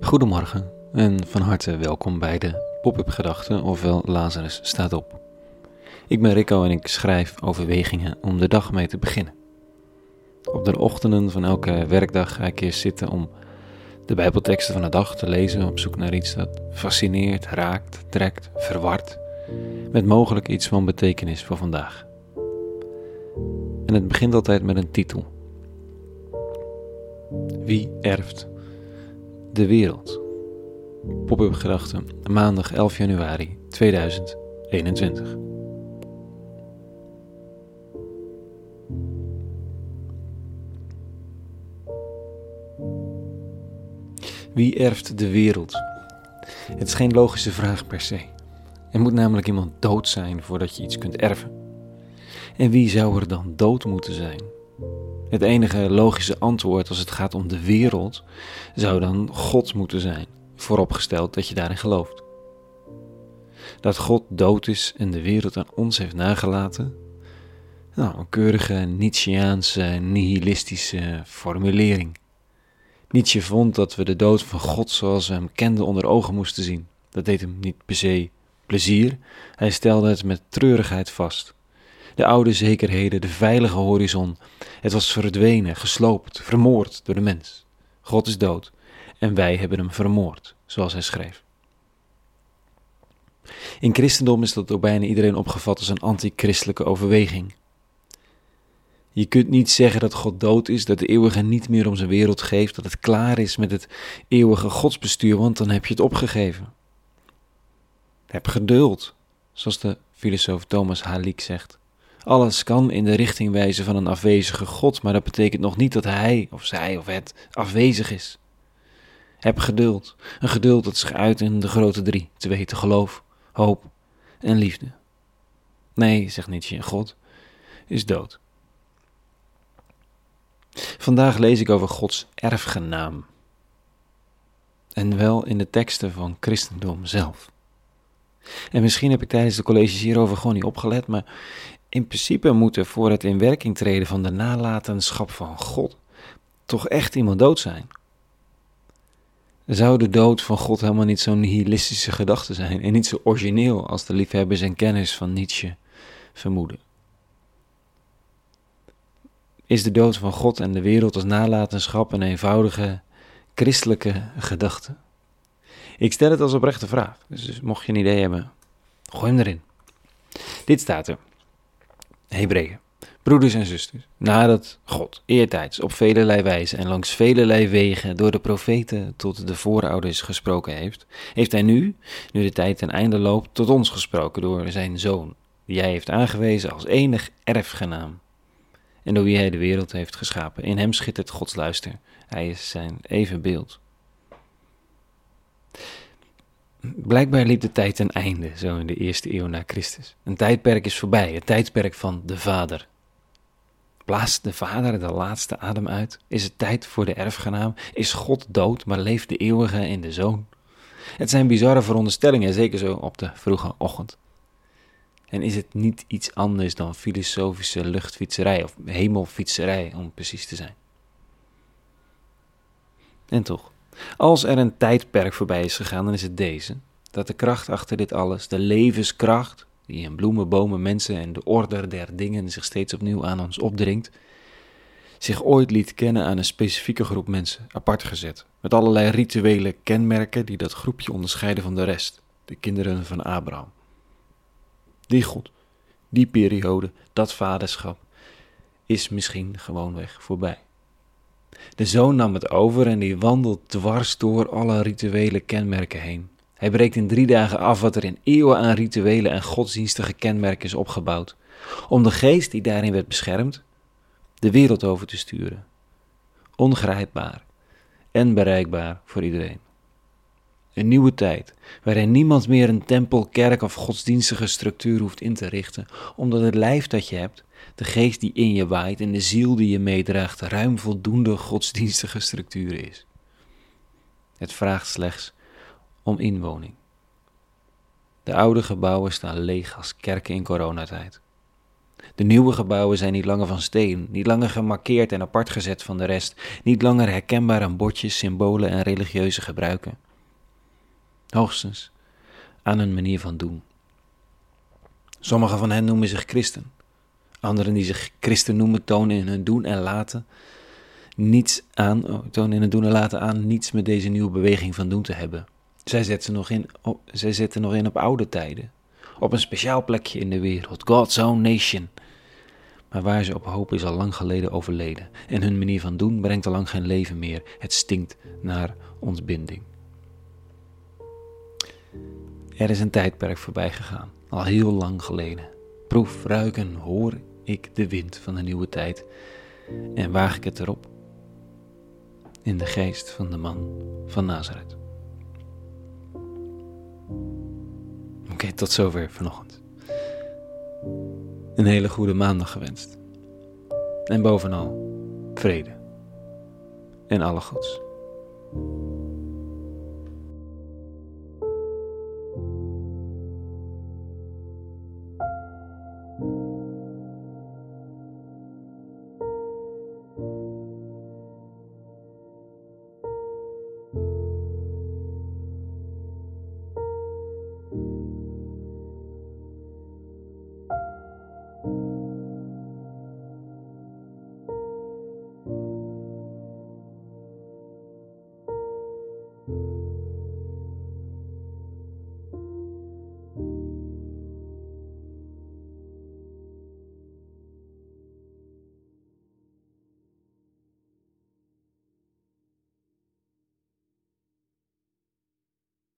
Goedemorgen en van harte welkom bij de Pop-up Gedachten, ofwel Lazarus staat op. Ik ben Rico en ik schrijf overwegingen om de dag mee te beginnen. Op de ochtenden van elke werkdag ga ik eerst zitten om de Bijbelteksten van de dag te lezen op zoek naar iets dat fascineert, raakt, trekt, verwart, met mogelijk iets van betekenis voor vandaag. En het begint altijd met een titel. Wie erft de wereld? Pop-up gedachten, maandag 11 januari 2021. Wie erft de wereld? Het is geen logische vraag per se. Er moet namelijk iemand dood zijn voordat je iets kunt erven. En wie zou er dan dood moeten zijn? Het enige logische antwoord als het gaat om de wereld zou dan God moeten zijn, vooropgesteld dat je daarin gelooft. Dat God dood is en de wereld aan ons heeft nagelaten, nou, een keurige Nietzscheaanse nihilistische formulering. Nietzsche vond dat we de dood van God zoals we hem kenden onder ogen moesten zien. Dat deed hem niet per se plezier, hij stelde het met treurigheid vast. De oude zekerheden, de veilige horizon, het was verdwenen, gesloopt, vermoord door de mens. God is dood en wij hebben hem vermoord, zoals hij schreef. In christendom is dat door bijna iedereen opgevat als een antichristelijke overweging. Je kunt niet zeggen dat God dood is, dat de eeuwige niet meer om zijn wereld geeft, dat het klaar is met het eeuwige godsbestuur, want dan heb je het opgegeven. Heb geduld, zoals de filosoof Thomas Halik zegt. Alles kan in de richting wijzen van een afwezige God, maar dat betekent nog niet dat hij of zij of het afwezig is. Heb geduld, een geduld dat zich uit in de grote drie, te weten geloof, hoop en liefde. Nee, zegt Nietzsche, God is dood. Vandaag lees ik over Gods erfgenaam. En wel in de teksten van christendom zelf. En misschien heb ik tijdens de colleges hierover gewoon niet opgelet, maar in principe moet er voor het in werking treden van de nalatenschap van God toch echt iemand dood zijn. Zou de dood van God helemaal niet zo'n nihilistische gedachte zijn en niet zo origineel als de liefhebbers en kenners van Nietzsche vermoeden? Is de dood van God en de wereld als nalatenschap een eenvoudige christelijke gedachte? Ik stel het als oprechte vraag, dus mocht je een idee hebben, gooi hem erin. Dit staat er. Hebreeën. Broeders en zusters, nadat God eertijds op velelei wijze en langs velelei wegen door de profeten tot de voorouders gesproken heeft, heeft hij nu, nu de tijd ten einde loopt, tot ons gesproken door zijn Zoon, die hij heeft aangewezen als enig erfgenaam en door wie hij de wereld heeft geschapen. In hem schittert Gods luister, hij is zijn evenbeeld. Blijkbaar liep de tijd ten einde, zo in de eerste eeuw na Christus. Een tijdperk is voorbij, het tijdperk van de Vader. Blaast de Vader de laatste adem uit? Is het tijd voor de erfgenaam? Is God dood, maar leeft de eeuwige in de Zoon? Het zijn bizarre veronderstellingen, zeker zo op de vroege ochtend. En is het niet iets anders dan filosofische luchtfietserij of hemelfietserij, om precies te zijn? En toch, als er een tijdperk voorbij is gegaan, dan is het deze: dat de kracht achter dit alles, de levenskracht, die in bloemen, bomen, mensen en de orde der dingen zich steeds opnieuw aan ons opdringt, zich ooit liet kennen aan een specifieke groep mensen, apart gezet, met allerlei rituele kenmerken die dat groepje onderscheiden van de rest, de kinderen van Abraham. Die God, die periode, dat vaderschap, is misschien gewoonweg voorbij. De zoon nam het over en die wandelt dwars door alle rituele kenmerken heen. Hij breekt in drie dagen af wat er in eeuwen aan rituelen en godsdienstige kenmerken is opgebouwd, om de geest die daarin werd beschermd, de wereld over te sturen. Ongrijpbaar en bereikbaar voor iedereen. Een nieuwe tijd, waarin niemand meer een tempel, kerk of godsdienstige structuur hoeft in te richten, omdat het lijf dat je hebt, de geest die in je waait en de ziel die je meedraagt, ruim voldoende godsdienstige structuur is. Het vraagt slechts om inwoning. De oude gebouwen staan leeg als kerken in coronatijd. De nieuwe gebouwen zijn niet langer van steen, niet langer gemarkeerd en apart gezet van de rest, niet langer herkenbaar aan bordjes, symbolen en religieuze gebruiken. Hoogstens aan hun manier van doen. Sommigen van hen noemen zich christen. Anderen die zich christen noemen, tonen in hun doen en laten niets aan, oh, tonen in hun doen en laten aan niets met deze nieuwe beweging van doen te hebben. Zij zetten nog in, oh, zij zetten nog in op oude tijden, op een speciaal plekje in de wereld, God's own nation. Maar waar ze op hopen is al lang geleden overleden en hun manier van doen brengt al lang geen leven meer. Het stinkt naar ontbinding. Er is een tijdperk voorbij gegaan, al heel lang geleden. Proef, ruiken, hoor ik de wind van de nieuwe tijd en waag ik het erop in de geest van de man van Nazareth. Oké, tot zover vanochtend. Een hele goede maandag gewenst. En bovenal vrede en alle goeds.